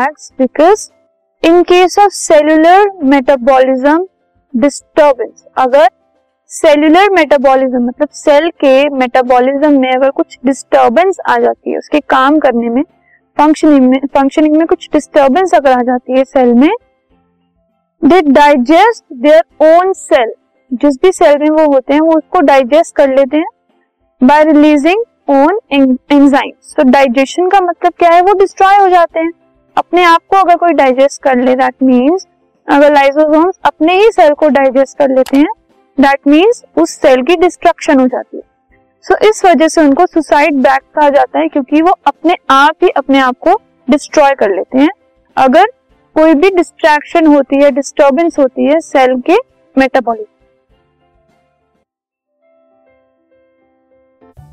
facts because in case of cellular metabolism disturbance, अगर cellular metabolism मतलब cell के metabolism में अगर कुछ डिस्टर्बेंस आ जाती है, उसके काम करने में फंक्शनिंग में फंक्शनिंग में कुछ डिस्टर्बेंस अगर आ जाती है सेल में they digest their own cell जिस भी सेल में वो होते हैं, वो उसको डाइजेस्ट कर लेते हैं बाय रिलीजिंग ओन एंजाइम्स तो डाइजेशन का मतलब क्या है? वो डिस्ट्रॉय हो जाते हैं। अपने आप को अगर कोई डाइजेस्ट कर ले दैट मीन्स अगर लाइसोसोम्स अपने ही सेल को डाइजेस्ट कर लेते हैं दैट मीन्स उस सेल की डिस्ट्रक्शन हो जाती है। सो so, इस वजह से उनको सुसाइड बैक कहा जाता है क्योंकि वो अपने आप ही अपने आप को डिस्ट्रॉय कर लेते हैं। अगर कोई भी डिस्ट्रैक्शन होती है डिस्टर्बेंस होती है सेल के metabolism